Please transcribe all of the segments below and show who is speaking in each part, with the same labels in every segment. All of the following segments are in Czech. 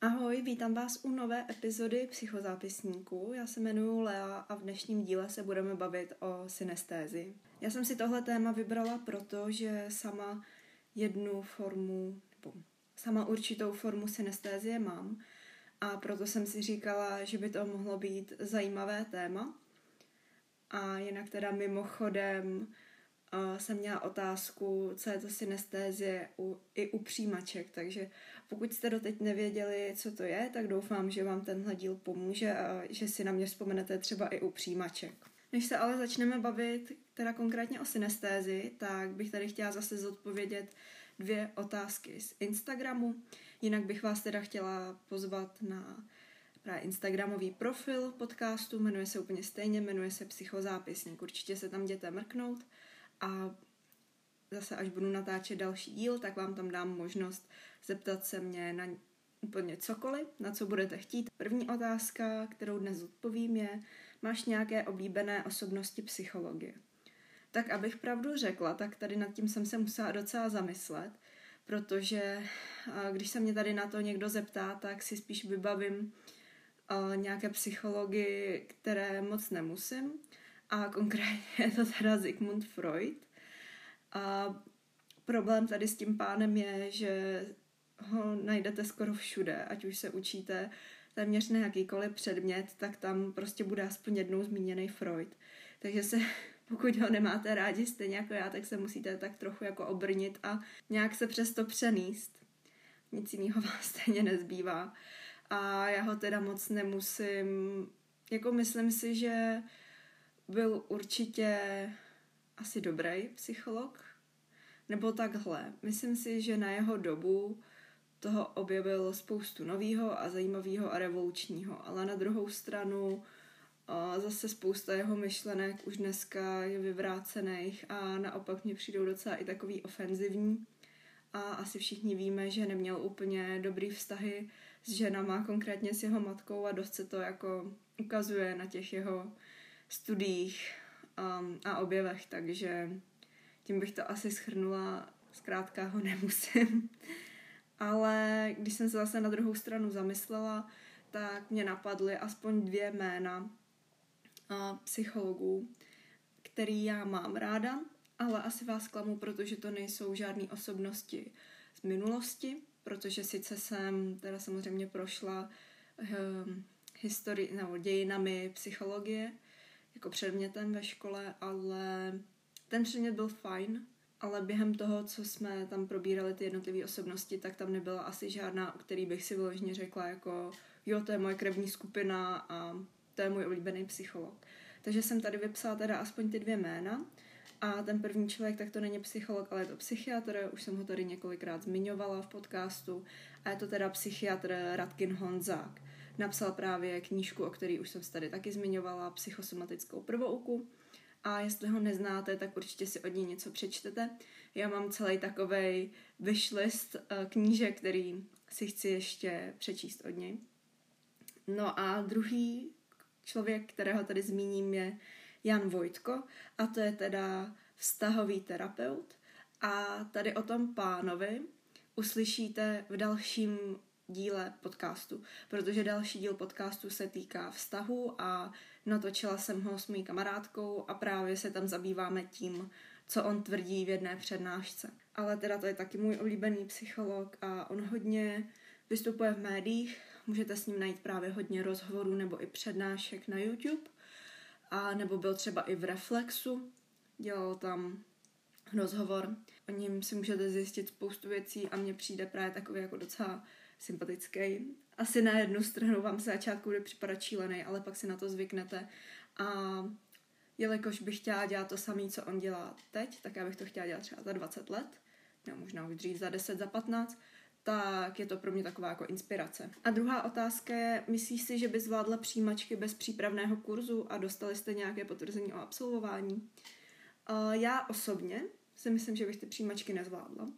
Speaker 1: Ahoj, vítám vás u nové epizody Psychozápisníku. Já se jmenuji Lea a v dnešním díle se budeme bavit o synestézi. Já jsem si tohle téma vybrala proto, že sama jednu formu, nebo sama určitou formu synestézie mám a proto jsem si říkala, že by to mohlo být zajímavé téma. A jinak teda mimochodem uh, jsem měla otázku, co je to synestézie u, i u přijímaček, takže pokud jste doteď nevěděli, co to je, tak doufám, že vám tenhle díl pomůže a že si na mě vzpomenete třeba i u přijímaček. Než se ale začneme bavit teda konkrétně o synestézi, tak bych tady chtěla zase zodpovědět dvě otázky z Instagramu. Jinak bych vás teda chtěla pozvat na právě Instagramový profil podcastu, jmenuje se úplně stejně, jmenuje se Psychozápisník. Určitě se tam jděte mrknout a zase až budu natáčet další díl, tak vám tam dám možnost zeptat se mě na úplně cokoliv, na co budete chtít. První otázka, kterou dnes odpovím je, máš nějaké oblíbené osobnosti psychologie? Tak abych pravdu řekla, tak tady nad tím jsem se musela docela zamyslet, protože když se mě tady na to někdo zeptá, tak si spíš vybavím nějaké psychologii, které moc nemusím. A konkrétně je to teda Sigmund Freud. A problém tady s tím pánem je, že ho najdete skoro všude, ať už se učíte téměř na jakýkoliv předmět, tak tam prostě bude aspoň jednou zmíněný Freud. Takže se, pokud ho nemáte rádi stejně jako já, tak se musíte tak trochu jako obrnit a nějak se přesto přenést. Nic jiného vám stejně nezbývá. A já ho teda moc nemusím, jako myslím si, že byl určitě asi dobrý psycholog, nebo takhle. Myslím si, že na jeho dobu toho objevil spoustu nového a zajímavého a revolučního, ale na druhou stranu a zase spousta jeho myšlenek už dneska je vyvrácených a naopak mě přijdou docela i takový ofenzivní. A asi všichni víme, že neměl úplně dobrý vztahy s ženama, konkrétně s jeho matkou a dost se to jako ukazuje na těch jeho studiích um, a objevech, takže tím bych to asi schrnula, zkrátka ho nemusím. Ale když jsem se zase na druhou stranu zamyslela, tak mě napadly aspoň dvě jména a psychologů, který já mám ráda, ale asi vás klamu, protože to nejsou žádné osobnosti z minulosti, protože sice jsem teda samozřejmě prošla um, historii nebo dějinami psychologie jako předmětem ve škole, ale ten předmět byl fajn, ale během toho, co jsme tam probírali ty jednotlivé osobnosti, tak tam nebyla asi žádná, o který bych si vyloženě řekla jako jo, to je moje krevní skupina a to je můj oblíbený psycholog. Takže jsem tady vypsala teda aspoň ty dvě jména. A ten první člověk, tak to není psycholog, ale je to psychiatr, už jsem ho tady několikrát zmiňovala v podcastu. A je to teda psychiatr Radkin Honzák. Napsal právě knížku, o který už jsem se tady taky zmiňovala, psychosomatickou prvouku a jestli ho neznáte, tak určitě si od něj něco přečtete. Já mám celý takový wishlist eh, knížek, který si chci ještě přečíst od něj. No a druhý člověk, kterého tady zmíním, je Jan Vojtko a to je teda vztahový terapeut. A tady o tom pánovi uslyšíte v dalším díle podcastu, protože další díl podcastu se týká vztahu a natočila jsem ho s mojí kamarádkou a právě se tam zabýváme tím, co on tvrdí v jedné přednášce. Ale teda to je taky můj oblíbený psycholog a on hodně vystupuje v médiích, můžete s ním najít právě hodně rozhovorů nebo i přednášek na YouTube a nebo byl třeba i v Reflexu, dělal tam rozhovor. O něm si můžete zjistit spoustu věcí a mně přijde právě takový jako docela sympatický. Asi na jednu stranu vám se začátku bude připadat šílený, ale pak si na to zvyknete. A jelikož bych chtěla dělat to samé, co on dělá teď, tak já bych to chtěla dělat třeba za 20 let, nebo možná už dřív za 10, za 15, tak je to pro mě taková jako inspirace. A druhá otázka je, myslíš si, že by zvládla přijímačky bez přípravného kurzu a dostali jste nějaké potvrzení o absolvování? Uh, já osobně si myslím, že bych ty přijímačky nezvládla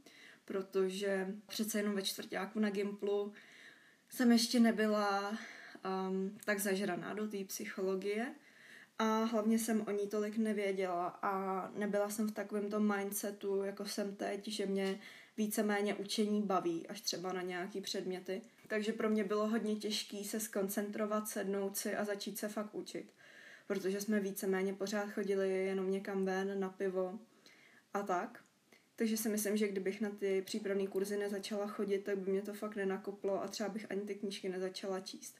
Speaker 1: protože přece jenom ve čtvrtáku na Gimplu jsem ještě nebyla um, tak zažraná do té psychologie a hlavně jsem o ní tolik nevěděla a nebyla jsem v takovém tom mindsetu, jako jsem teď, že mě víceméně učení baví, až třeba na nějaký předměty. Takže pro mě bylo hodně těžké se skoncentrovat, sednout si a začít se fakt učit. Protože jsme víceméně pořád chodili jenom někam ven, na pivo a tak. Takže si myslím, že kdybych na ty přípravné kurzy nezačala chodit, tak by mě to fakt nenakoplo a třeba bych ani ty knížky nezačala číst.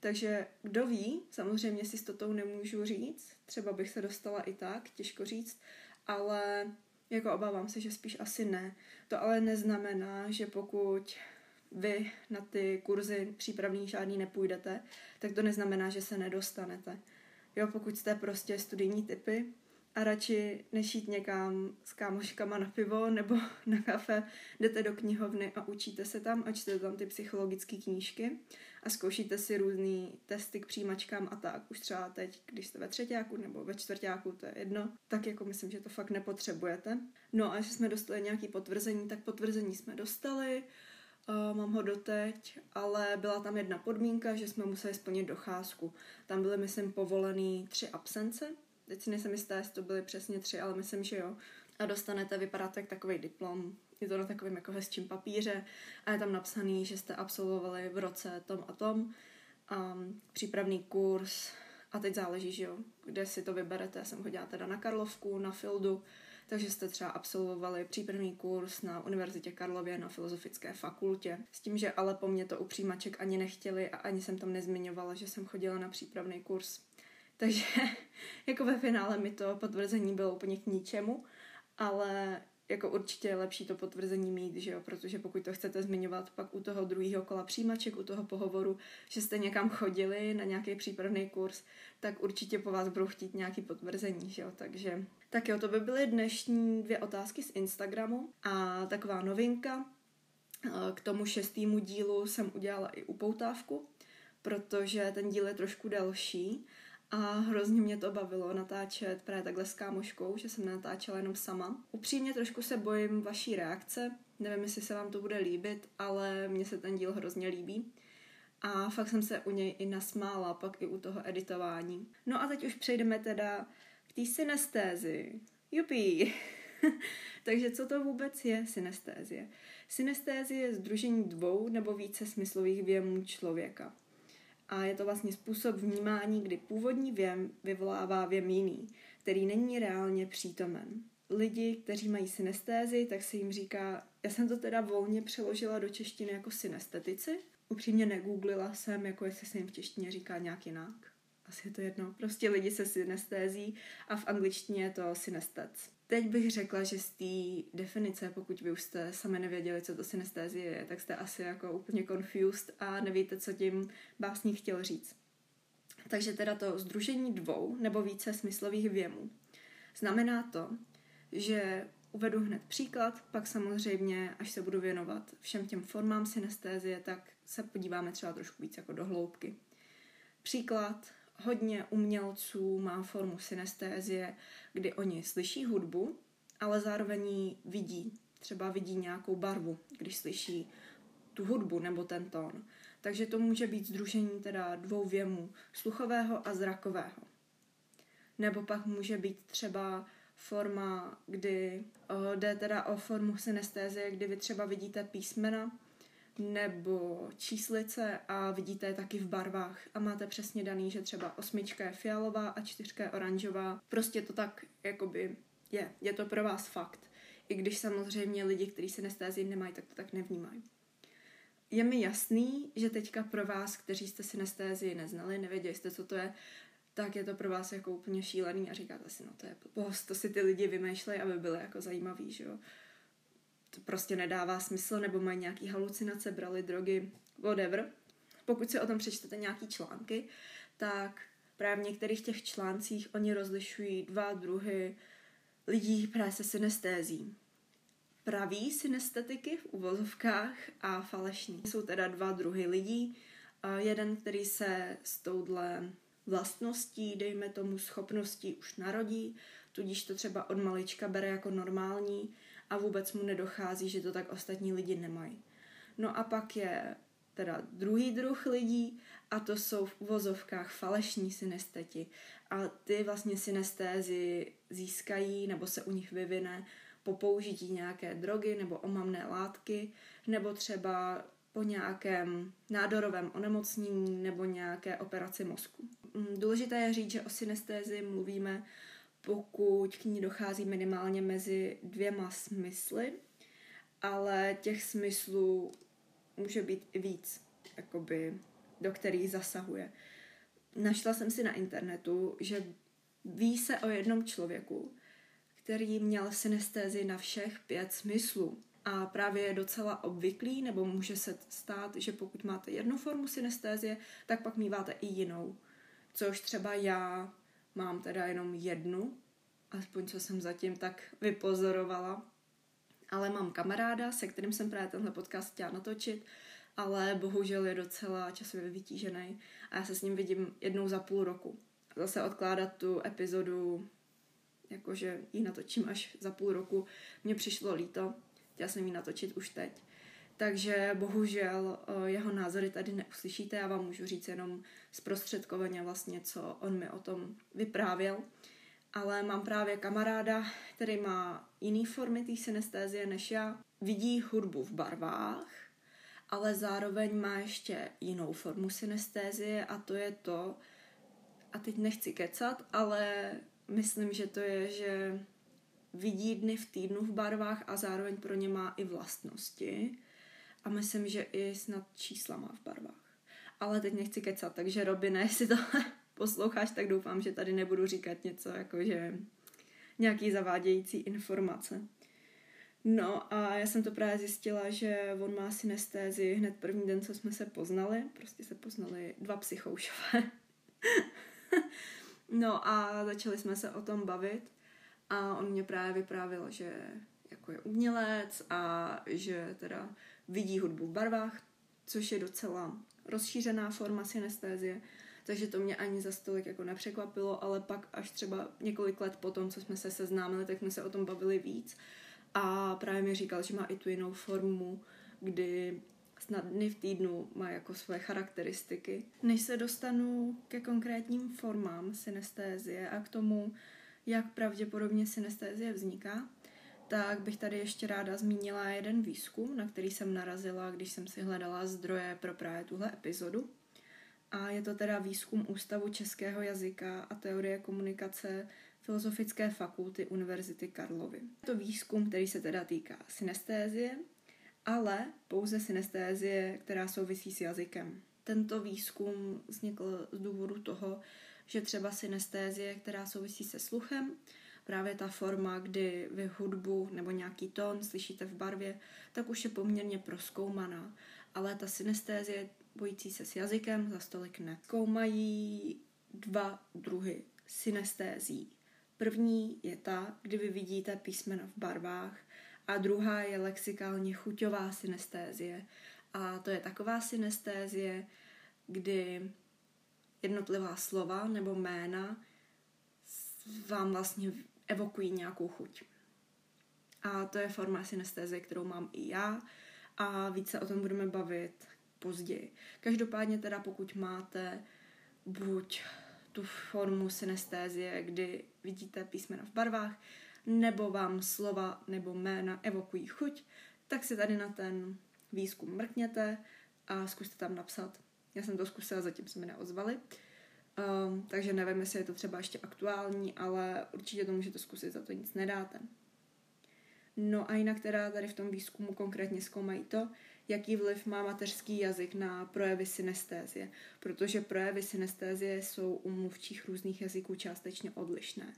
Speaker 1: Takže kdo ví, samozřejmě si s totou nemůžu říct, třeba bych se dostala i tak, těžko říct, ale jako obávám se, že spíš asi ne. To ale neznamená, že pokud vy na ty kurzy přípravný žádný nepůjdete, tak to neznamená, že se nedostanete. Jo, pokud jste prostě studijní typy, a radši než jít někam s kámoškama na pivo nebo na kafe, jdete do knihovny a učíte se tam a čtete tam ty psychologické knížky a zkoušíte si různé testy k přijímačkám a tak. Už třeba teď, když jste ve třetíku nebo ve čtvrtíku, to je jedno, tak jako myslím, že to fakt nepotřebujete. No a že jsme dostali nějaký potvrzení, tak potvrzení jsme dostali, Uh, mám ho doteď, ale byla tam jedna podmínka, že jsme museli splnit docházku. Tam byly, myslím, povolený tři absence, teď si nejsem jistá, jestli to byly přesně tři, ale myslím, že jo. A dostanete, vypadá to jak takový diplom, je to na takovém jako hezčím papíře a je tam napsaný, že jste absolvovali v roce tom a tom um, přípravný kurz a teď záleží, že jo, kde si to vyberete. Já jsem chodila teda na Karlovku, na Fildu, takže jste třeba absolvovali přípravný kurz na Univerzitě Karlově na Filozofické fakultě. S tím, že ale po mně to u přijímaček ani nechtěli a ani jsem tam nezmiňovala, že jsem chodila na přípravný kurz. Takže jako ve finále mi to potvrzení bylo úplně k ničemu, ale jako určitě je lepší to potvrzení mít, že jo, protože pokud to chcete zmiňovat pak u toho druhého kola přijímaček, u toho pohovoru, že jste někam chodili na nějaký přípravný kurz, tak určitě po vás budou chtít nějaký potvrzení, že jo, takže tak jo, to by byly dnešní dvě otázky z Instagramu a taková novinka, k tomu šestýmu dílu jsem udělala i upoutávku, protože ten díl je trošku delší a hrozně mě to bavilo natáčet právě takhle s kámoškou, že jsem natáčela jenom sama. Upřímně trošku se bojím vaší reakce, nevím, jestli se vám to bude líbit, ale mně se ten díl hrozně líbí. A fakt jsem se u něj i nasmála, pak i u toho editování. No a teď už přejdeme teda k té synestézi. Jupí! Takže co to vůbec je synestézie? Synestézie je združení dvou nebo více smyslových věmů člověka a je to vlastně způsob vnímání, kdy původní věm vyvolává věm jiný, který není reálně přítomen. Lidi, kteří mají synestézy, tak se jim říká, já jsem to teda volně přeložila do češtiny jako synestetici. Upřímně negooglila jsem, jako jestli se jim v češtině říká nějak jinak. Asi je to jedno. Prostě lidi se synestézí a v angličtině je to synestec. Teď bych řekla, že z té definice, pokud vy už jste sami nevěděli, co to synestézie je, tak jste asi jako úplně confused a nevíte, co tím básník chtěl říct. Takže teda to združení dvou nebo více smyslových věmů. Znamená to, že uvedu hned příklad, pak samozřejmě, až se budu věnovat všem těm formám synestézie, tak se podíváme třeba trošku víc jako do hloubky. Příklad, hodně umělců má formu synestézie, kdy oni slyší hudbu, ale zároveň vidí. Třeba vidí nějakou barvu, když slyší tu hudbu nebo ten tón. Takže to může být združení teda dvou věmů, sluchového a zrakového. Nebo pak může být třeba forma, kdy o, jde teda o formu synestézie, kdy vy třeba vidíte písmena nebo číslice a vidíte je taky v barvách a máte přesně daný, že třeba osmička je fialová a čtyřka je oranžová. Prostě to tak jakoby je. Je to pro vás fakt. I když samozřejmě lidi, kteří se nestézii nemají, tak to tak nevnímají. Je mi jasný, že teďka pro vás, kteří jste si nestézii neznali, nevěděli jste, co to je, tak je to pro vás jako úplně šílený a říkáte si, no to je blbost, to si ty lidi vymýšlejí, aby byly jako zajímavý, že jo to prostě nedává smysl, nebo mají nějaký halucinace, brali drogy, whatever. Pokud si o tom přečtete nějaký články, tak právě v některých těch článcích oni rozlišují dva druhy lidí právě se synestézí. Praví synestetiky v uvozovkách a falešní. Jsou teda dva druhy lidí. Jeden, který se s touhle vlastností, dejme tomu schopností už narodí, tudíž to třeba od malička bere jako normální a vůbec mu nedochází, že to tak ostatní lidi nemají. No a pak je teda druhý druh lidí a to jsou v uvozovkách falešní synesteti. A ty vlastně synestézy získají nebo se u nich vyvine po použití nějaké drogy nebo omamné látky, nebo třeba po nějakém nádorovém onemocnění nebo nějaké operaci mozku. Mm, důležité je říct, že o synestézi mluvíme, pokud k ní dochází minimálně mezi dvěma smysly, ale těch smyslů může být i víc, jakoby, do kterých zasahuje. Našla jsem si na internetu, že ví se o jednom člověku, který měl synestézi na všech pět smyslů. A právě je docela obvyklý, nebo může se stát, že pokud máte jednu formu synestézie, tak pak míváte i jinou. Což třeba já mám teda jenom jednu, aspoň co jsem zatím tak vypozorovala. Ale mám kamaráda, se kterým jsem právě tenhle podcast chtěla natočit, ale bohužel je docela časově vytížený a já se s ním vidím jednou za půl roku. Zase odkládat tu epizodu, jakože ji natočím až za půl roku, mně přišlo líto, chtěla jsem ji natočit už teď. Takže bohužel eh, jeho názory tady neuslyšíte, já vám můžu říct jenom zprostředkovaně vlastně, co on mi o tom vyprávěl. Ale mám právě kamaráda, který má jiný formy té synestézie než já. Vidí hudbu v barvách, ale zároveň má ještě jinou formu synestézie a to je to, a teď nechci kecat, ale myslím, že to je, že vidí dny v týdnu v barvách a zároveň pro ně má i vlastnosti. A myslím, že i snad čísla má v barvách. Ale teď nechci kecat, takže Robine, jestli to posloucháš, tak doufám, že tady nebudu říkat něco jako, že nějaký zavádějící informace. No a já jsem to právě zjistila, že on má synestézi hned první den, co jsme se poznali. Prostě se poznali dva psychoušové. no a začali jsme se o tom bavit a on mě právě vyprávěl, že jako je umělec a že teda vidí hudbu v barvách, což je docela rozšířená forma synestézie, takže to mě ani za stolik jako nepřekvapilo, ale pak až třeba několik let potom, co jsme se seznámili, tak jsme se o tom bavili víc a právě mi říkal, že má i tu jinou formu, kdy snad dny v týdnu má jako své charakteristiky. Než se dostanu ke konkrétním formám synestézie a k tomu, jak pravděpodobně synestézie vzniká, tak bych tady ještě ráda zmínila jeden výzkum, na který jsem narazila, když jsem si hledala zdroje pro právě tuhle epizodu. A je to teda výzkum Ústavu českého jazyka a teorie komunikace Filozofické fakulty Univerzity Karlovy. Je to výzkum, který se teda týká synestézie, ale pouze synestézie, která souvisí s jazykem. Tento výzkum vznikl z důvodu toho, že třeba synestézie, která souvisí se sluchem, právě ta forma, kdy vy hudbu nebo nějaký tón slyšíte v barvě, tak už je poměrně proskoumaná. Ale ta synestézie bojící se s jazykem za stolik ne. Zkoumají dva druhy synestézí. První je ta, kdy vy vidíte písmena v barvách a druhá je lexikálně chuťová synestézie. A to je taková synestézie, kdy jednotlivá slova nebo jména vám vlastně evokují nějakou chuť. A to je forma synestézie, kterou mám i já a více o tom budeme bavit později. Každopádně teda pokud máte buď tu formu synestézie, kdy vidíte písmena v barvách, nebo vám slova nebo jména evokují chuť, tak si tady na ten výzkum mrkněte a zkuste tam napsat. Já jsem to zkusila, zatím se mi neozvali. Um, takže nevím, jestli je to třeba ještě aktuální, ale určitě to můžete zkusit, za to nic nedáte. No a jinak teda tady v tom výzkumu konkrétně zkoumají to, jaký vliv má mateřský jazyk na projevy synestézie, protože projevy synestézie jsou u mluvčích různých jazyků částečně odlišné.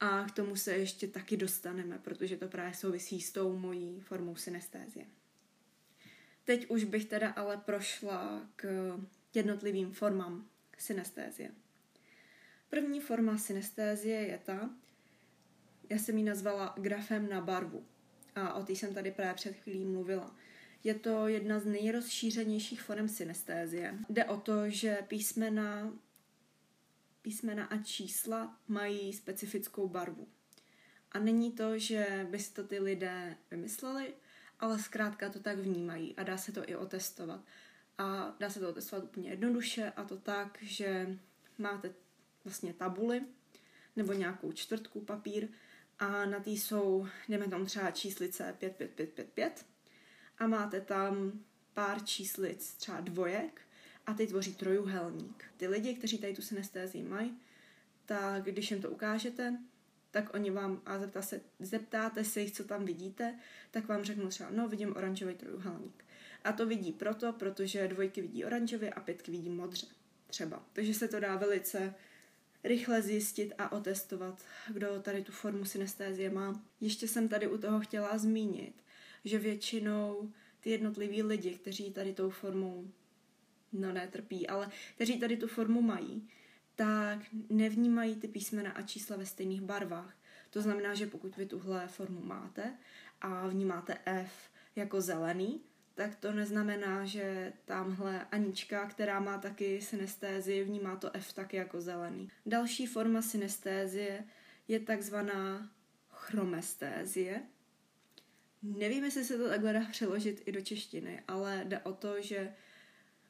Speaker 1: A k tomu se ještě taky dostaneme, protože to právě souvisí s tou mojí formou synestézie. Teď už bych teda ale prošla k jednotlivým formám synestézie. První forma synestézie je ta, já jsem ji nazvala grafem na barvu. A o té jsem tady právě před chvílí mluvila. Je to jedna z nejrozšířenějších forem synestézie. Jde o to, že písmena, písmena a čísla mají specifickou barvu. A není to, že by si to ty lidé vymysleli, ale zkrátka to tak vnímají a dá se to i otestovat. A dá se to testovat úplně jednoduše a to tak, že máte vlastně tabuly nebo nějakou čtvrtku papír a na tý jsou, jdeme tam třeba číslice 5, 5, 5, 5, 5 a máte tam pár číslic, třeba dvojek a ty tvoří trojuhelník. Ty lidi, kteří tady tu synestézii mají, tak když jim to ukážete, tak oni vám, a zeptá se, zeptáte se jich, co tam vidíte, tak vám řeknou třeba, no vidím oranžový trojuhelník. A to vidí proto, protože dvojky vidí oranžově a pětky vidí modře. Třeba. Takže se to dá velice rychle zjistit a otestovat, kdo tady tu formu synestézie má. Ještě jsem tady u toho chtěla zmínit, že většinou ty jednotliví lidi, kteří tady tou formou, no ne trpí, ale kteří tady tu formu mají, tak nevnímají ty písmena a čísla ve stejných barvách. To znamená, že pokud vy tuhle formu máte a vnímáte F jako zelený, tak to neznamená, že tamhle Anička, která má taky synestézii, vnímá to F taky jako zelený. Další forma synestézie je takzvaná chromestézie. Nevím, jestli se to takhle dá přeložit i do češtiny, ale jde o to, že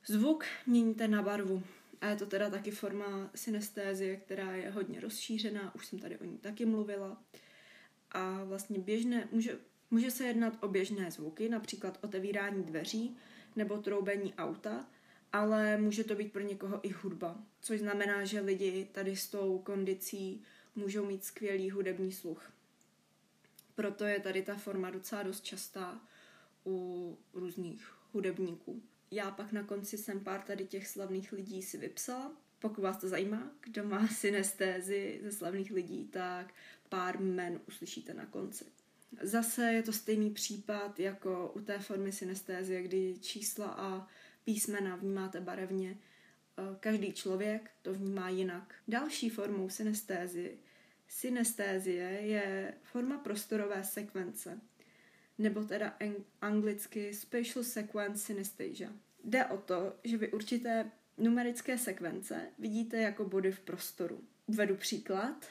Speaker 1: zvuk měníte na barvu. A je to teda taky forma synestézie, která je hodně rozšířená, už jsem tady o ní taky mluvila. A vlastně běžné, může, může se jednat o běžné zvuky, například otevírání dveří nebo troubení auta, ale může to být pro někoho i hudba, což znamená, že lidi tady s tou kondicí můžou mít skvělý hudební sluch. Proto je tady ta forma docela dost častá u různých hudebníků. Já pak na konci jsem pár tady těch slavných lidí si vypsala. Pokud vás to zajímá, kdo má synestézy ze slavných lidí, tak pár men uslyšíte na konci. Zase je to stejný případ jako u té formy synestézie, kdy čísla a písmena vnímáte barevně. Každý člověk to vnímá jinak. Další formou synestézie, synestézie je forma prostorové sekvence nebo teda anglicky Spatial Sequence Synesthesia. Jde o to, že vy určité numerické sekvence vidíte jako body v prostoru. Uvedu příklad.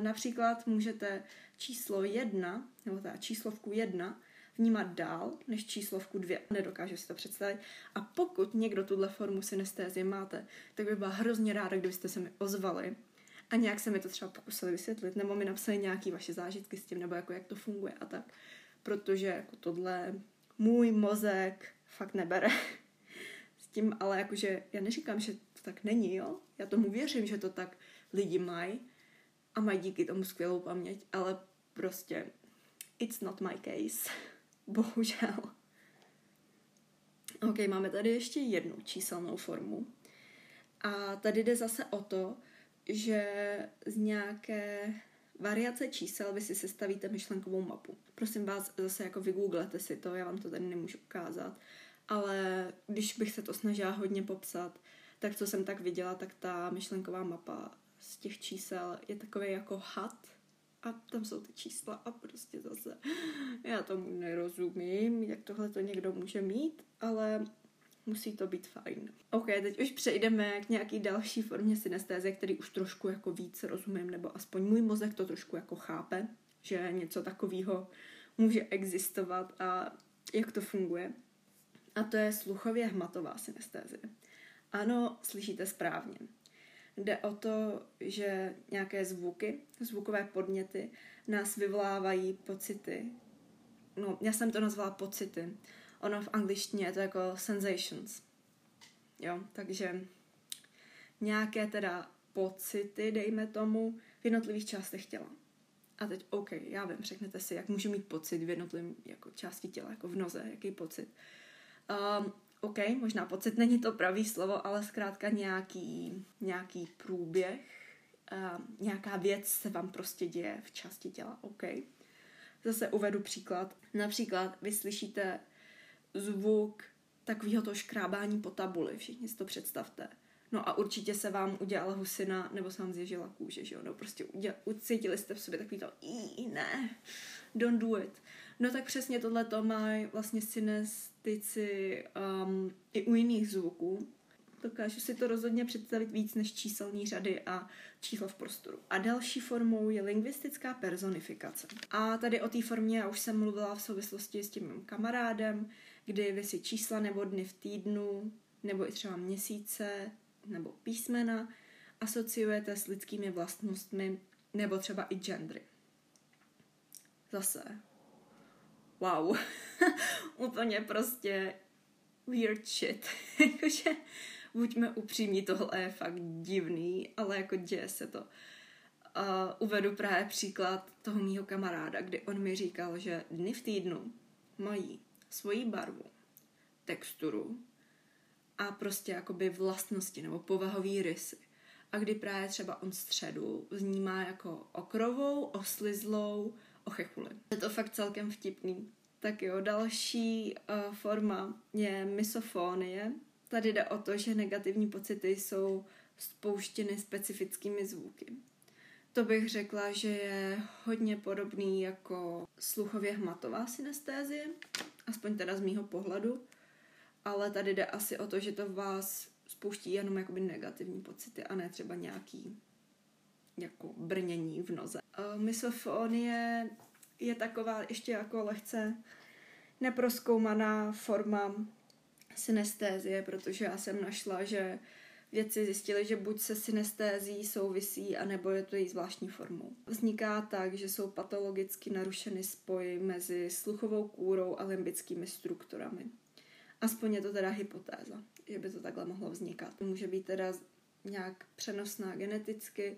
Speaker 1: Například můžete číslo 1, nebo teda číslovku 1, vnímat dál než číslovku 2. Nedokáže si to představit. A pokud někdo tuhle formu synestézie máte, tak by byla hrozně ráda, kdybyste se mi ozvali a nějak se mi to třeba pokusili vysvětlit, nebo mi napsali nějaký vaše zážitky s tím, nebo jako jak to funguje a tak protože jako tohle můj mozek fakt nebere. S tím ale jakože já neříkám, že to tak není, jo. Já tomu věřím, že to tak lidi mají a mají díky tomu skvělou paměť, ale prostě it's not my case. Bohužel. Ok, máme tady ještě jednu číselnou formu. A tady jde zase o to, že z nějaké variace čísel vy si sestavíte myšlenkovou mapu. Prosím vás, zase jako vygooglete si to, já vám to tady nemůžu ukázat, ale když bych se to snažila hodně popsat, tak co jsem tak viděla, tak ta myšlenková mapa z těch čísel je takový jako had a tam jsou ty čísla a prostě zase já tomu nerozumím, jak tohle to někdo může mít, ale musí to být fajn. Ok, teď už přejdeme k nějaký další formě synestéze, který už trošku jako víc rozumím, nebo aspoň můj mozek to trošku jako chápe, že něco takového může existovat a jak to funguje. A to je sluchově hmatová synestézie. Ano, slyšíte správně. Jde o to, že nějaké zvuky, zvukové podněty nás vyvolávají pocity. No, já jsem to nazvala pocity ono v angličtině je to jako sensations. Jo, takže nějaké teda pocity, dejme tomu, v jednotlivých částech těla. A teď, OK, já vím, řeknete si, jak můžu mít pocit v jednotlivém jako části těla, jako v noze, jaký pocit. Um, OK, možná pocit není to pravý slovo, ale zkrátka nějaký, nějaký průběh, um, nějaká věc se vám prostě děje v části těla, OK. Zase uvedu příklad. Například vy slyšíte zvuk takového to škrábání po tabuli. Všichni si to představte. No a určitě se vám udělala husina, nebo se vám zježila kůže, že jo? No prostě uděla, ucítili jste v sobě takový to i ne, don't do it. No tak přesně tohle to mají vlastně synestici um, i u jiných zvuků. Dokážu si to rozhodně představit víc než číselní řady a číslo v prostoru. A další formou je lingvistická personifikace. A tady o té formě já už jsem mluvila v souvislosti s tím mým kamarádem, kdy vy si čísla nebo dny v týdnu, nebo i třeba měsíce, nebo písmena asociujete s lidskými vlastnostmi, nebo třeba i gendry. Zase. Wow. Úplně prostě weird shit. Jakože buďme upřímní, tohle je fakt divný, ale jako děje se to. Uh, uvedu právě příklad toho mýho kamaráda, kdy on mi říkal, že dny v týdnu mají svoji barvu, texturu a prostě jakoby vlastnosti nebo povahové rysy. A kdy právě třeba on středu vnímá jako okrovou, oslizlou, ochechuli. Je to fakt celkem vtipný. Tak jo, další uh, forma je misofonie. Tady jde o to, že negativní pocity jsou spouštěny specifickými zvuky. To bych řekla, že je hodně podobný jako sluchově hmatová synestézie, aspoň teda z mýho pohledu, ale tady jde asi o to, že to vás spouští jenom jakoby negativní pocity a ne třeba nějaký jako brnění v noze. Uh, misofonie je taková ještě jako lehce neproskoumaná forma synestézie, protože já jsem našla, že vědci zjistili, že buď se synestézí souvisí, anebo je to její zvláštní formou. Vzniká tak, že jsou patologicky narušeny spoji mezi sluchovou kůrou a limbickými strukturami. Aspoň je to teda hypotéza, že by to takhle mohlo vznikat. Může být teda nějak přenosná geneticky,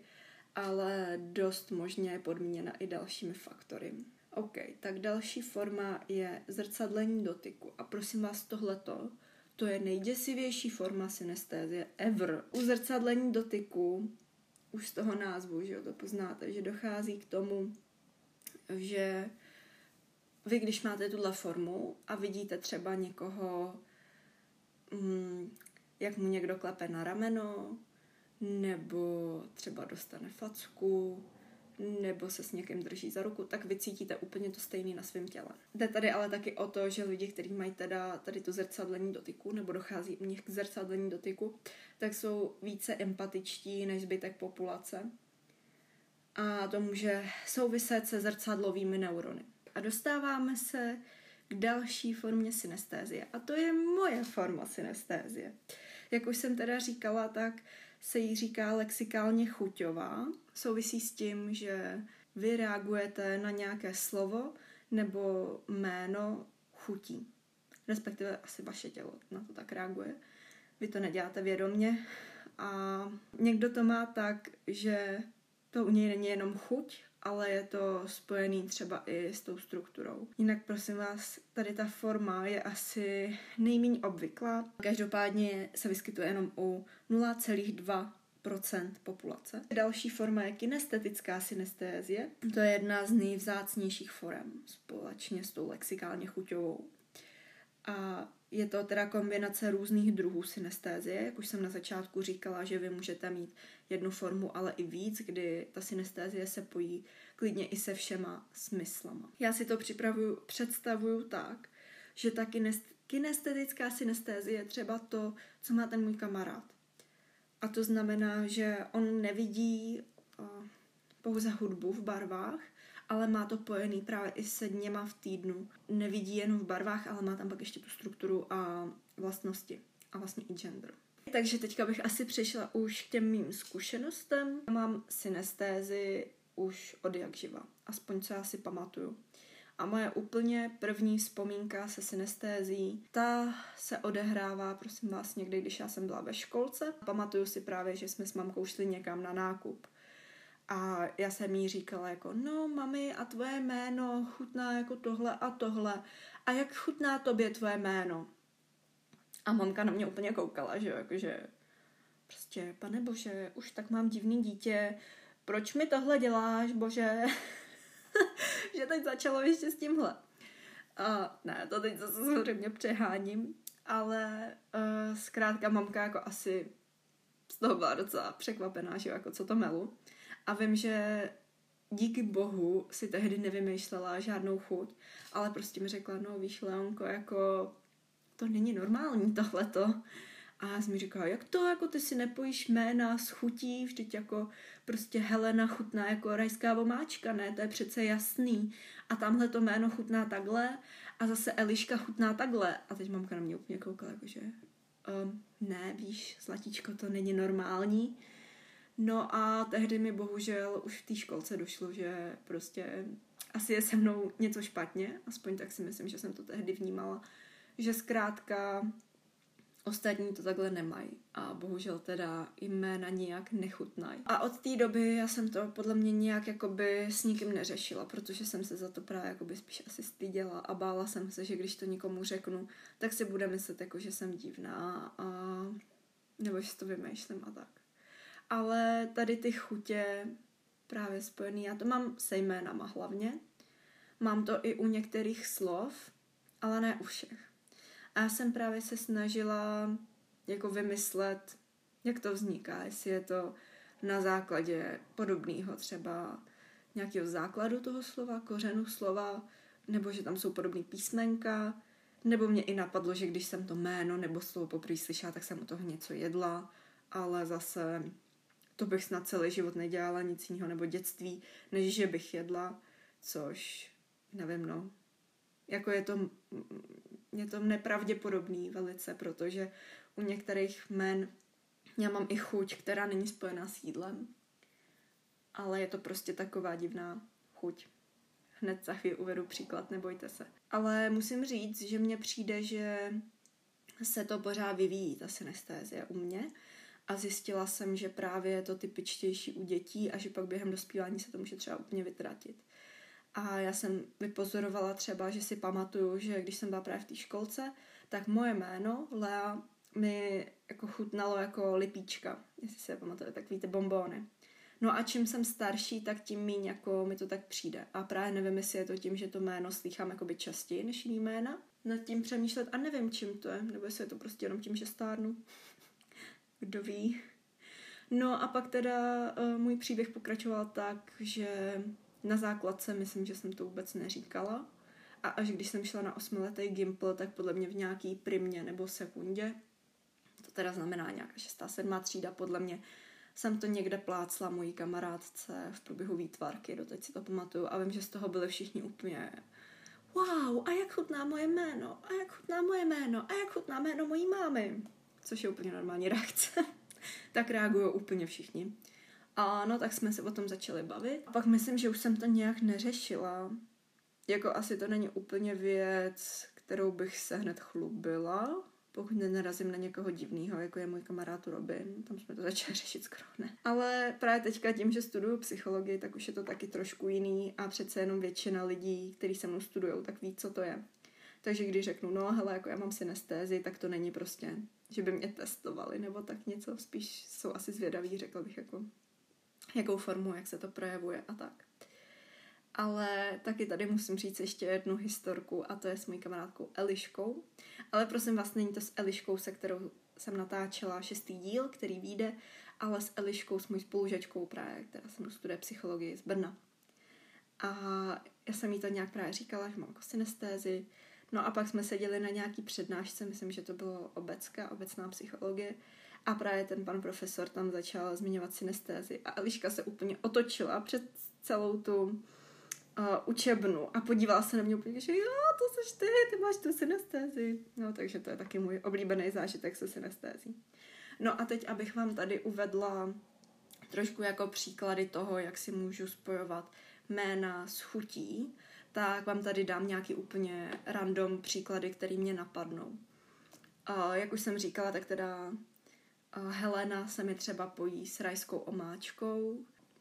Speaker 1: ale dost možně je podmíněna i dalšími faktory. OK, tak další forma je zrcadlení dotyku. A prosím vás, tohleto, to je nejděsivější forma synestézie ever. U zrcadlení dotyku, už z toho názvu, že jo, to poznáte, že dochází k tomu, že vy, když máte tuhle formu a vidíte třeba někoho, mm, jak mu někdo klepe na rameno, nebo třeba dostane facku, nebo se s někým drží za ruku, tak vy cítíte úplně to stejné na svém těle. Jde tady ale taky o to, že lidi, kteří mají teda tady to zrcadlení dotyku, nebo dochází u nich k zrcadlení dotyku, tak jsou více empatičtí než zbytek populace. A to může souviset se zrcadlovými neurony. A dostáváme se k další formě synestézie. A to je moje forma synestézie. Jak už jsem teda říkala, tak se jí říká lexikálně chuťová. Souvisí s tím, že vy reagujete na nějaké slovo nebo jméno chutí. Respektive asi vaše tělo na to tak reaguje. Vy to neděláte vědomně. A někdo to má tak, že to u něj není jenom chuť, ale je to spojený třeba i s tou strukturou. Jinak prosím vás, tady ta forma je asi nejméně obvyklá. Každopádně se vyskytuje jenom u 0,2% populace. Další forma je kinestetická synestézie. To je jedna z nejvzácnějších forem společně s tou lexikálně chuťovou. A je to teda kombinace různých druhů synestézie, jak už jsem na začátku říkala, že vy můžete mít jednu formu, ale i víc, kdy ta synestézie se pojí klidně i se všema smyslama. Já si to připravuju, představuju tak, že ta kinestetická synestézie je třeba to, co má ten můj kamarád. A to znamená, že on nevidí uh, pouze hudbu v barvách, ale má to pojený právě i se dněma v týdnu. Nevidí jenom v barvách, ale má tam pak ještě tu strukturu a vlastnosti a vlastně i gender. Takže teďka bych asi přišla už k těm mým zkušenostem. Mám synestézy už od jak živa, aspoň co já si pamatuju. A moje úplně první vzpomínka se synestézí, ta se odehrává, prosím vás, někdy, když já jsem byla ve školce. Pamatuju si právě, že jsme s mamkou šli někam na nákup. A já jsem jí říkala jako, no mami, a tvoje jméno chutná jako tohle a tohle. A jak chutná tobě tvoje jméno? A mamka na mě úplně koukala, že jo, jakože prostě, pane bože, už tak mám divný dítě, proč mi tohle děláš, bože? že teď začalo ještě s tímhle. A ne, to teď zase samozřejmě přeháním, ale uh, zkrátka mamka jako asi z toho byla docela překvapená, že jako co to melu. A vím, že díky bohu si tehdy nevymýšlela žádnou chuť, ale prostě mi řekla, no víš, Leonko, jako to není normální tohleto. A já jsem mi říkala, jak to, jako ty si nepojíš jména s chutí, vždyť jako prostě Helena chutná jako rajská vomáčka, ne, to je přece jasný. A tamhle to jméno chutná takhle A zase Eliška chutná takhle. A teď mamka na mě úplně koukala, jakože um, ne, víš, zlatíčko, to není normální. No a tehdy mi bohužel už v té školce došlo, že prostě asi je se mnou něco špatně, aspoň tak si myslím, že jsem to tehdy vnímala, že zkrátka ostatní to takhle nemají a bohužel teda jména nijak nechutnají. A od té doby já jsem to podle mě nijak jakoby s nikým neřešila, protože jsem se za to právě jakoby spíš asi styděla a bála jsem se, že když to nikomu řeknu, tak si bude myslet jako, že jsem divná a nebo že si to vymýšlím a tak. Ale tady ty chutě právě spojený, já to mám se jménama hlavně, mám to i u některých slov, ale ne u všech. A já jsem právě se snažila jako vymyslet, jak to vzniká, jestli je to na základě podobného třeba nějakého základu toho slova, kořenu slova, nebo že tam jsou podobné písmenka, nebo mě i napadlo, že když jsem to jméno nebo slovo poprvé slyšela, tak jsem u toho něco jedla, ale zase to bych snad celý život nedělala nic jiného, nebo dětství, než že bych jedla, což nevím, no. Jako je to je to nepravděpodobný velice, protože u některých men já mám i chuť, která není spojená s jídlem. Ale je to prostě taková divná chuť. Hned za chvíli uvedu příklad, nebojte se. Ale musím říct, že mně přijde, že se to pořád vyvíjí, ta synestézie u mě. A zjistila jsem, že právě je to typičtější u dětí a že pak během dospívání se to může třeba úplně vytratit. A já jsem vypozorovala třeba, že si pamatuju, že když jsem byla právě v té školce, tak moje jméno, Lea, mi jako chutnalo jako lipíčka, jestli si je pamatuje, tak víte, bombóny. No a čím jsem starší, tak tím míň jako mi to tak přijde. A právě nevím, jestli je to tím, že to jméno slychám jakoby častěji než jiný jména. Nad tím přemýšlet a nevím, čím to je. Nebo jestli je to prostě jenom tím, že stárnu. Kdo ví. No a pak teda uh, můj příběh pokračoval tak, že na základce myslím, že jsem to vůbec neříkala. A až když jsem šla na osmiletý gimpl, tak podle mě v nějaký primě nebo sekundě, to teda znamená nějaká šestá, sedmá třída, podle mě jsem to někde plácla mojí kamarádce v průběhu výtvarky, doteď si to pamatuju a vím, že z toho byli všichni úplně wow, a jak chutná moje jméno, a jak chutná moje jméno, a jak chutná jméno mojí mámy. Což je úplně normální reakce. tak reagují úplně všichni. A no, tak jsme se o tom začali bavit. A pak myslím, že už jsem to nějak neřešila. Jako asi to není úplně věc, kterou bych se hned chlubila, pokud nenarazím na někoho divného, jako je můj kamarád Robin, tam jsme to začali řešit skoro ne. Ale právě teďka tím, že studuju psychologii, tak už je to taky trošku jiný a přece jenom většina lidí, kteří se mnou studují, tak ví, co to je. Takže když řeknu, no hele, jako já mám synestézi, tak to není prostě, že by mě testovali nebo tak něco, spíš jsou asi zvědaví, řekla bych jako jakou formu, jak se to projevuje a tak. Ale taky tady musím říct ještě jednu historku a to je s mojí kamarádkou Eliškou. Ale prosím vás, není to s Eliškou, se kterou jsem natáčela šestý díl, který vyjde, ale s Eliškou, s mojí spolužačkou právě, která se studuje psychologii z Brna. A já jsem jí to nějak právě říkala, že mám jako synestézi. No a pak jsme seděli na nějaký přednášce, myslím, že to bylo obecká, obecná psychologie. A právě ten pan profesor tam začal zmiňovat synestézi a Eliška se úplně otočila před celou tu uh, učebnu a podívala se na mě úplně, že jo, to jsi ty, ty máš tu synestézi. No, takže to je taky můj oblíbený zážitek se synestézí. No a teď, abych vám tady uvedla trošku jako příklady toho, jak si můžu spojovat jména s chutí, tak vám tady dám nějaký úplně random příklady, které mě napadnou. Uh, jak už jsem říkala, tak teda Helena se mi třeba pojí s rajskou omáčkou.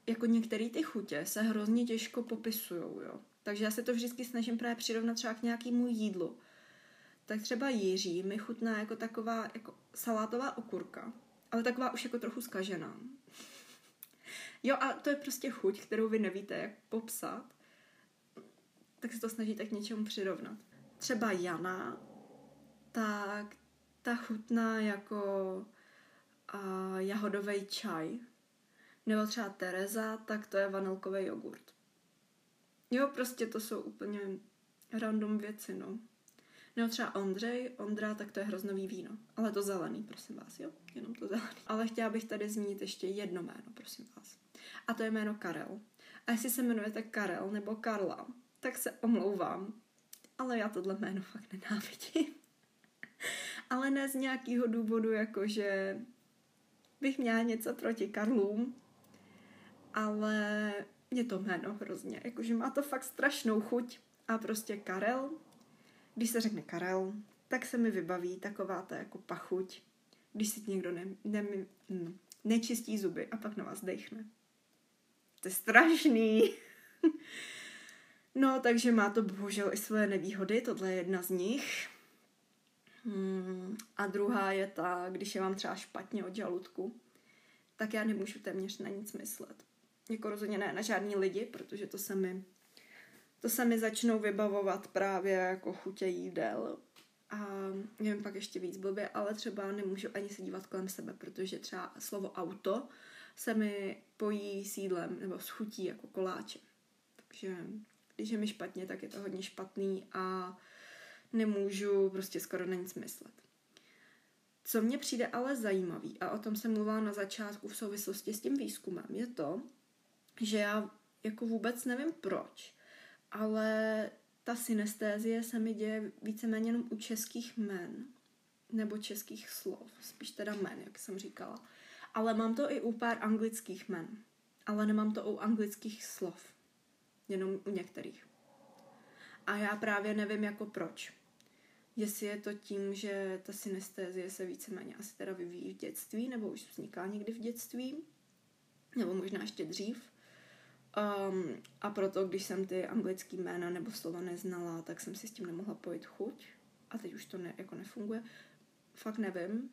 Speaker 1: Jako některé ty chutě se hrozně těžko popisujou, jo. Takže já se to vždycky snažím právě přirovnat třeba k nějakému jídlu. Tak třeba Jiří mi chutná jako taková jako salátová okurka, ale taková už jako trochu skažená. Jo a to je prostě chuť, kterou vy nevíte, jak popsat, tak se to snažíte k něčemu přirovnat. Třeba Jana, tak ta chutná jako a jahodový čaj. Nebo třeba Tereza, tak to je vanilkový jogurt. Jo, prostě to jsou úplně random věci, no. Nebo třeba Ondřej, Ondra, tak to je hroznový víno. Ale to zelený, prosím vás, jo? Jenom to zelený. Ale chtěla bych tady zmínit ještě jedno jméno, prosím vás. A to je jméno Karel. A jestli se jmenujete Karel nebo Karla, tak se omlouvám. ale já tohle jméno fakt nenávidím. ale ne z nějakého důvodu, jakože bych měla něco proti Karlům, ale mě to jméno hrozně, jakože má to fakt strašnou chuť a prostě Karel, když se řekne Karel, tak se mi vybaví taková ta jako pachuť, když si někdo ne, ne, hm, nečistí zuby a pak na vás dechne. To je strašný. no, takže má to bohužel i své nevýhody, tohle je jedna z nich. Hmm, a druhá je ta, když je vám třeba špatně od žaludku, tak já nemůžu téměř na nic myslet. Jako rozhodně ne na žádný lidi, protože to se mi, to se mi začnou vybavovat právě jako chutě jídel. A nevím, pak ještě víc blbě, ale třeba nemůžu ani se dívat kolem sebe, protože třeba slovo auto se mi pojí s jídlem nebo s chutí jako koláče. Takže když je mi špatně, tak je to hodně špatný a nemůžu prostě skoro na nic myslet. Co mně přijde ale zajímavý, a o tom jsem mluvila na začátku v souvislosti s tím výzkumem, je to, že já jako vůbec nevím proč, ale ta synestézie se mi děje víceméně jenom u českých men, nebo českých slov, spíš teda men, jak jsem říkala. Ale mám to i u pár anglických men, ale nemám to u anglických slov, jenom u některých. A já právě nevím jako proč. Jestli je to tím, že ta synestézie se víceméně asi teda vyvíjí v dětství, nebo už vzniká někdy v dětství, nebo možná ještě dřív. Um, a proto, když jsem ty anglické jména nebo slova neznala, tak jsem si s tím nemohla pojít chuť. A teď už to ne, jako nefunguje. Fakt nevím.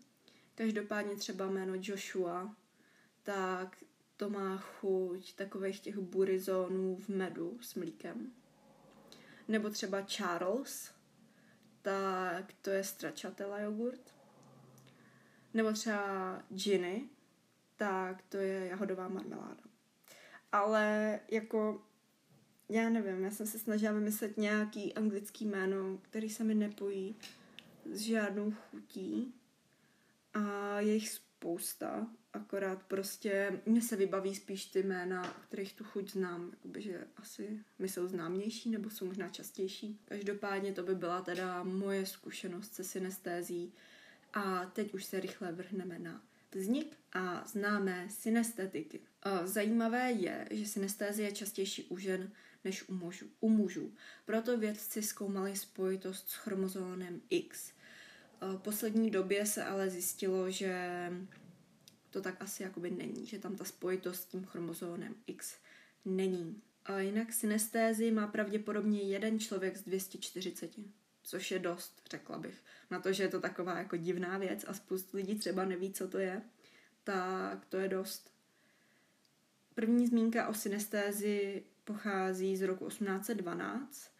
Speaker 1: Každopádně třeba jméno Joshua, tak to má chuť takových těch burizonů v medu s mlíkem. Nebo třeba Charles, tak to je stračatela jogurt. Nebo třeba Ginny, tak to je jahodová marmeláda. Ale jako, já nevím, já jsem se snažila vymyslet nějaký anglický jméno, který se mi nepojí s žádnou chutí. A je jich spousta, akorát prostě mně se vybaví spíš ty jména, kterých tu chuť znám, jakoby, že asi my jsou známější nebo jsou možná častější. Každopádně to by byla teda moje zkušenost se synestézí a teď už se rychle vrhneme na vznik a známé synestetiky. Zajímavé je, že synestézie je častější u žen než u mužů. U mužů. Proto vědci zkoumali spojitost s chromozónem X. V poslední době se ale zjistilo, že to tak asi jakoby není, že tam ta spojitost s tím chromozónem X není. A jinak synestézi má pravděpodobně jeden člověk z 240, což je dost, řekla bych. Na to, že je to taková jako divná věc a spoustu lidí třeba neví, co to je, tak to je dost. První zmínka o synestézi pochází z roku 1812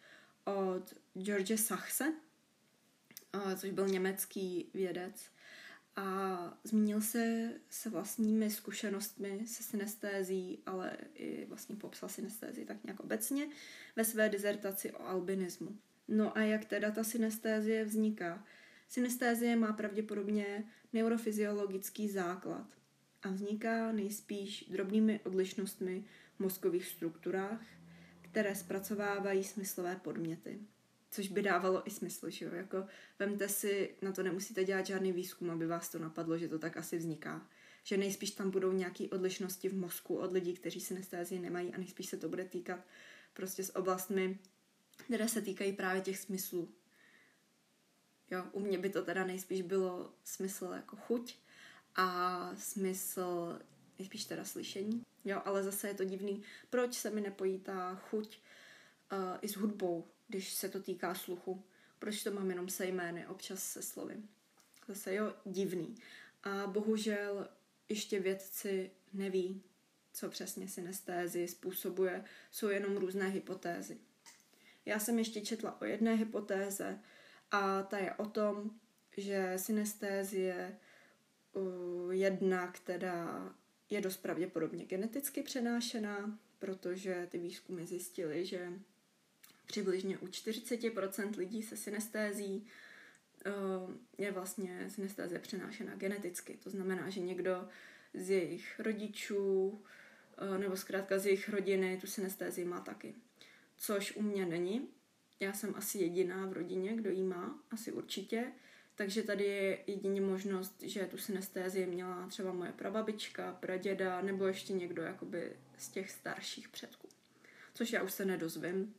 Speaker 1: od George Sachse, což byl německý vědec a zmínil se se vlastními zkušenostmi se synestézí, ale i vlastně popsal synestézii tak nějak obecně ve své dizertaci o albinismu. No a jak teda ta synestézie vzniká? Synestézie má pravděpodobně neurofyziologický základ a vzniká nejspíš drobnými odlišnostmi v mozkových strukturách, které zpracovávají smyslové podměty což by dávalo i smysl, že jo, jako vemte si, na to nemusíte dělat žádný výzkum, aby vás to napadlo, že to tak asi vzniká. Že nejspíš tam budou nějaké odlišnosti v mozku od lidí, kteří synestézii nemají a nejspíš se to bude týkat prostě s oblastmi, které se týkají právě těch smyslů. Jo, u mě by to teda nejspíš bylo smysl jako chuť a smysl nejspíš teda slyšení. Jo, ale zase je to divný, proč se mi nepojí ta chuť uh, i s hudbou, když se to týká sluchu. Proč to mám jenom se jmény, občas se slovy. Zase jo, divný. A bohužel ještě vědci neví, co přesně synestézi způsobuje, jsou jenom různé hypotézy. Já jsem ještě četla o jedné hypotéze a ta je o tom, že synestézie uh, jedna, která je dost pravděpodobně geneticky přenášená, protože ty výzkumy zjistily, že přibližně u 40% lidí se synestézí eh, je vlastně synestézie přenášena geneticky. To znamená, že někdo z jejich rodičů eh, nebo zkrátka z jejich rodiny tu synestézii má taky. Což u mě není, Já jsem asi jediná v rodině, kdo jí má, asi určitě. Takže tady je jedině možnost, že tu synestézii měla třeba moje prababička, praděda nebo ještě někdo jakoby z těch starších předků. Což já už se nedozvím.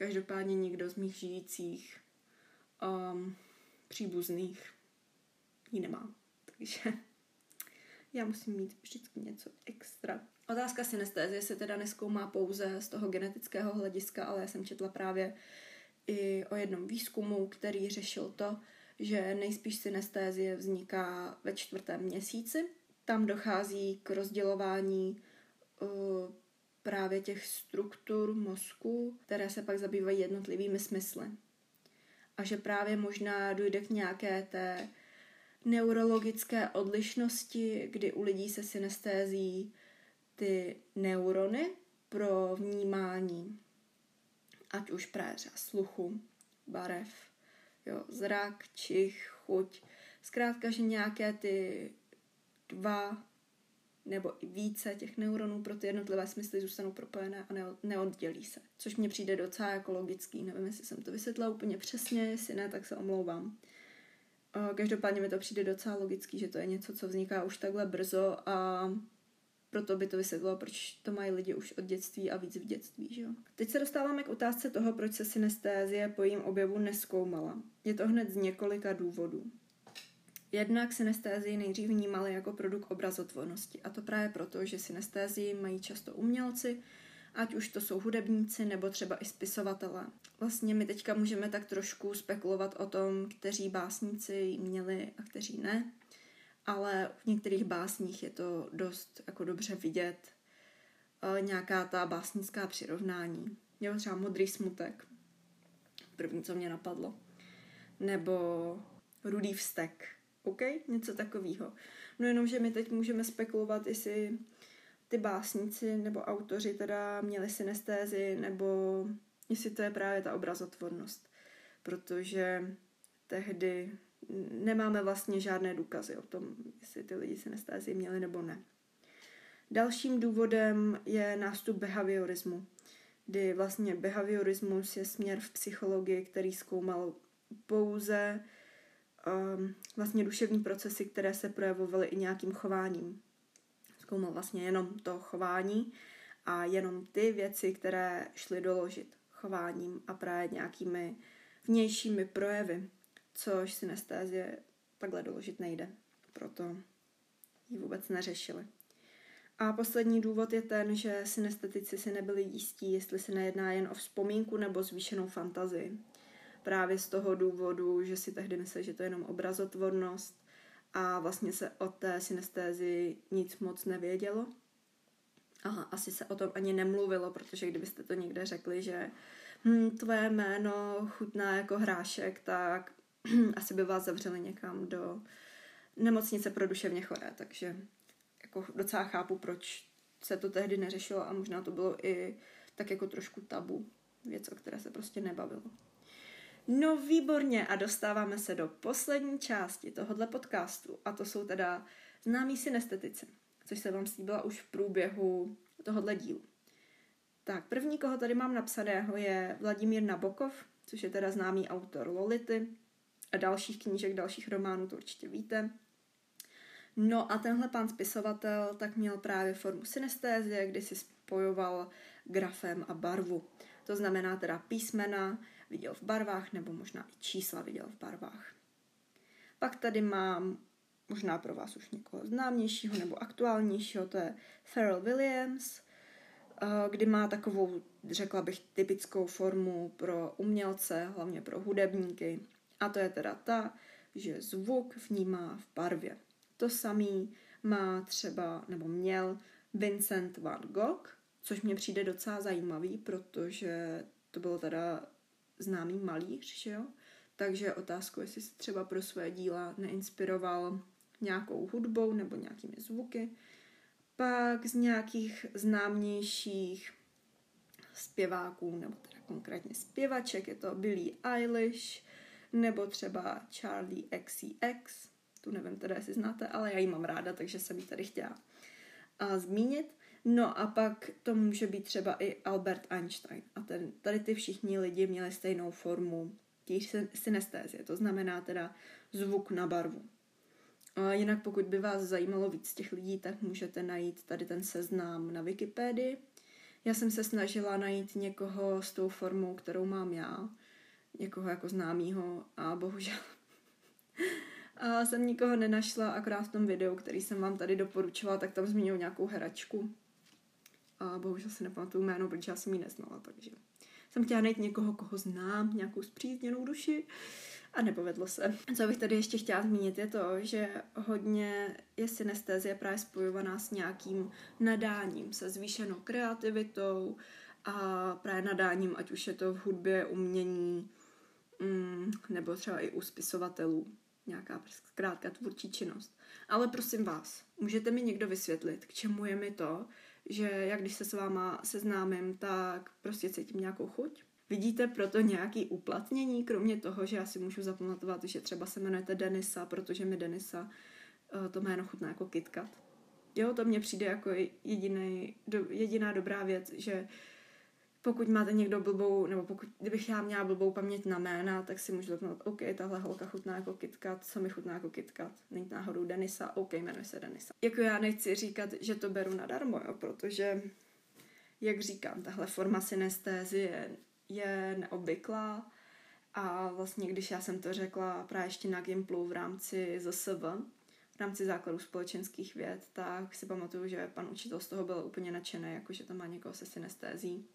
Speaker 1: Každopádně nikdo z mých žijících um, příbuzných ji nemá. Takže já musím mít vždycky něco extra. Otázka synestézie se teda neskoumá pouze z toho genetického hlediska, ale já jsem četla právě i o jednom výzkumu, který řešil to, že nejspíš synestézie vzniká ve čtvrtém měsíci. Tam dochází k rozdělování uh, právě těch struktur mozku, které se pak zabývají jednotlivými smysly. A že právě možná dojde k nějaké té neurologické odlišnosti, kdy u lidí se synestézí ty neurony pro vnímání, ať už právě sluchu, barev, jo, zrak, čich, chuť. Zkrátka, že nějaké ty dva nebo i více těch neuronů pro ty jednotlivé smysly zůstanou propojené a neoddělí se. Což mně přijde docela jako logický. Nevím, jestli jsem to vysvětla úplně přesně, jestli ne, tak se omlouvám. Každopádně mi to přijde docela logický, že to je něco, co vzniká už takhle brzo a proto by to vysvětlilo, proč to mají lidi už od dětství a víc v dětství. Že jo? Teď se dostáváme k otázce toho, proč se synestézie po jejím objevu neskoumala. Je to hned z několika důvodů. Jednak synestézii nejdřív vnímali jako produkt obrazotvornosti a to právě proto, že synestézii mají často umělci, ať už to jsou hudebníci nebo třeba i spisovatelé. Vlastně my teďka můžeme tak trošku spekulovat o tom, kteří básníci ji měli a kteří ne, ale v některých básních je to dost jako dobře vidět e, nějaká ta básnická přirovnání. Jo, třeba Modrý smutek, první, co mě napadlo. Nebo Rudý vztek, OK? Něco takového. No jenom, že my teď můžeme spekulovat, jestli ty básníci nebo autoři teda měli synestézy, nebo jestli to je právě ta obrazotvornost. Protože tehdy nemáme vlastně žádné důkazy o tom, jestli ty lidi synestézy měli nebo ne. Dalším důvodem je nástup behaviorismu, kdy vlastně behaviorismus je směr v psychologii, který zkoumal pouze um, vlastně duševní procesy, které se projevovaly i nějakým chováním. Zkoumal vlastně jenom to chování a jenom ty věci, které šly doložit chováním a právě nějakými vnějšími projevy, což synestézie takhle doložit nejde. Proto ji vůbec neřešili. A poslední důvod je ten, že synestetici si nebyli jistí, jestli se nejedná jen o vzpomínku nebo zvýšenou fantazii právě z toho důvodu, že si tehdy mysleli, že to je jenom obrazotvornost a vlastně se o té synestézi nic moc nevědělo. Aha, asi se o tom ani nemluvilo, protože kdybyste to někde řekli, že hm, tvoje jméno chutná jako hrášek, tak asi by vás zavřeli někam do nemocnice pro duševně choré, takže jako docela chápu, proč se to tehdy neřešilo a možná to bylo i tak jako trošku tabu, věc, o které se prostě nebavilo. No výborně a dostáváme se do poslední části tohohle podcastu a to jsou teda známí synestetici, což se vám slíbila už v průběhu tohohle dílu. Tak první, koho tady mám napsaného, je Vladimír Nabokov, což je teda známý autor Lolity a dalších knížek, dalších románů, to určitě víte. No a tenhle pán spisovatel tak měl právě formu synestézie, kdy si spojoval grafem a barvu. To znamená teda písmena, viděl v barvách, nebo možná i čísla viděl v barvách. Pak tady mám možná pro vás už někoho známějšího nebo aktuálnějšího, to je Pharrell Williams, eh, kdy má takovou, řekla bych, typickou formu pro umělce, hlavně pro hudebníky. A to je teda ta, že zvuk vnímá v barvě. To samý má třeba, nebo měl Vincent van Gogh, což mě přijde docela zajímavý, protože to bylo teda známý malíř, že jo? Takže otázku, jestli se třeba pro své díla neinspiroval nějakou hudbou nebo nějakými zvuky. Pak z nějakých známějších zpěváků, nebo teda konkrétně zpěvaček, je to Billie Eilish, nebo třeba Charlie XCX, tu nevím teda, jestli znáte, ale já ji mám ráda, takže jsem ji tady chtěla zmínit. No a pak to může být třeba i Albert Einstein. A ten, tady ty všichni lidi měli stejnou formu těch synestézie, to znamená teda zvuk na barvu. A jinak pokud by vás zajímalo víc těch lidí, tak můžete najít tady ten seznam na Wikipedii. Já jsem se snažila najít někoho s tou formou, kterou mám já, někoho jako známýho a bohužel a jsem nikoho nenašla, akorát v tom videu, který jsem vám tady doporučovala, tak tam zmínil nějakou heračku. A bohužel si nepamatuju jméno, protože já jsem ji neznala, takže jsem chtěla najít někoho, koho znám, nějakou zpřízněnou duši a nepovedlo se. Co bych tady ještě chtěla zmínit je to, že hodně je synestézie právě spojovaná s nějakým nadáním, se zvýšenou kreativitou a právě nadáním, ať už je to v hudbě, umění, mm, nebo třeba i u spisovatelů nějaká zkrátka tvůrčí činnost. Ale prosím vás, můžete mi někdo vysvětlit, k čemu je mi to, že jak když se s váma seznámím, tak prostě cítím nějakou chuť? Vidíte proto nějaký uplatnění, kromě toho, že já si můžu zapamatovat, že třeba se jmenujete Denisa, protože mi Denisa eh, to jméno chutná jako KitKat. Jo, to mně přijde jako jediný, do, jediná dobrá věc, že pokud máte někdo blbou, nebo pokud, kdybych já měla blbou paměť na jména, tak si můžu řeknout, OK, tahle holka chutná jako KitKat, co mi chutná jako KitKat, není náhodou Denisa, OK, jmenuje se Denisa. Jako já nechci říkat, že to beru nadarmo, jo, protože, jak říkám, tahle forma synestézie je neobvyklá a vlastně, když já jsem to řekla právě ještě na Gimplu v rámci ZSV, v rámci základů společenských věd, tak si pamatuju, že pan učitel z toho byl úplně nadšený, jako že to má někoho se synestézí.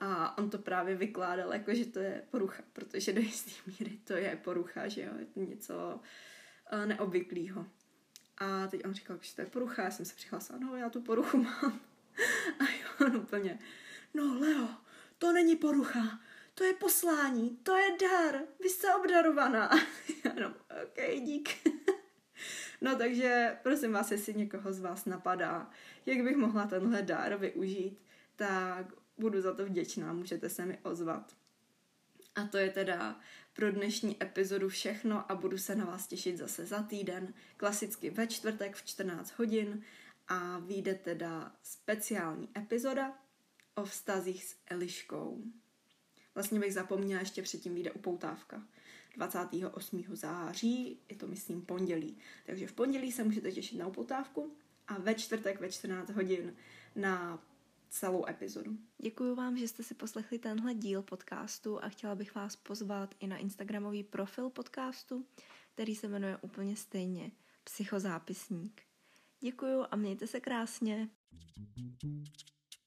Speaker 1: A on to právě vykládal jako, že to je porucha, protože do jisté míry to je porucha, že jo, je to něco uh, neobvyklého. A teď on říkal, že to je porucha, já jsem se přihlásila, no já tu poruchu mám. A jo, on úplně, no Leo, to není porucha, to je poslání, to je dar, vy jste obdarovaná. no, ok, dík. no takže prosím vás, jestli někoho z vás napadá, jak bych mohla tenhle dar využít, tak budu za to vděčná, můžete se mi ozvat. A to je teda pro dnešní epizodu všechno a budu se na vás těšit zase za týden, klasicky ve čtvrtek v 14 hodin a vyjde teda speciální epizoda o vztazích s Eliškou. Vlastně bych zapomněla, ještě předtím vyjde upoutávka. 28. září, je to myslím pondělí. Takže v pondělí se můžete těšit na upoutávku a ve čtvrtek ve 14 hodin na celou epizodu.
Speaker 2: Děkuji vám, že jste si poslechli tenhle díl podcastu a chtěla bych vás pozvat i na Instagramový profil podcastu, který se jmenuje úplně stejně Psychozápisník. Děkuji a mějte se krásně.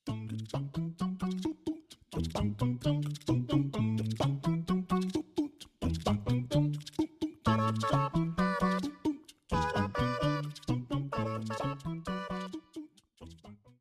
Speaker 2: Bum, bum, bum, bum, bum, bum, bum, bum, bum, bum, bum, bum.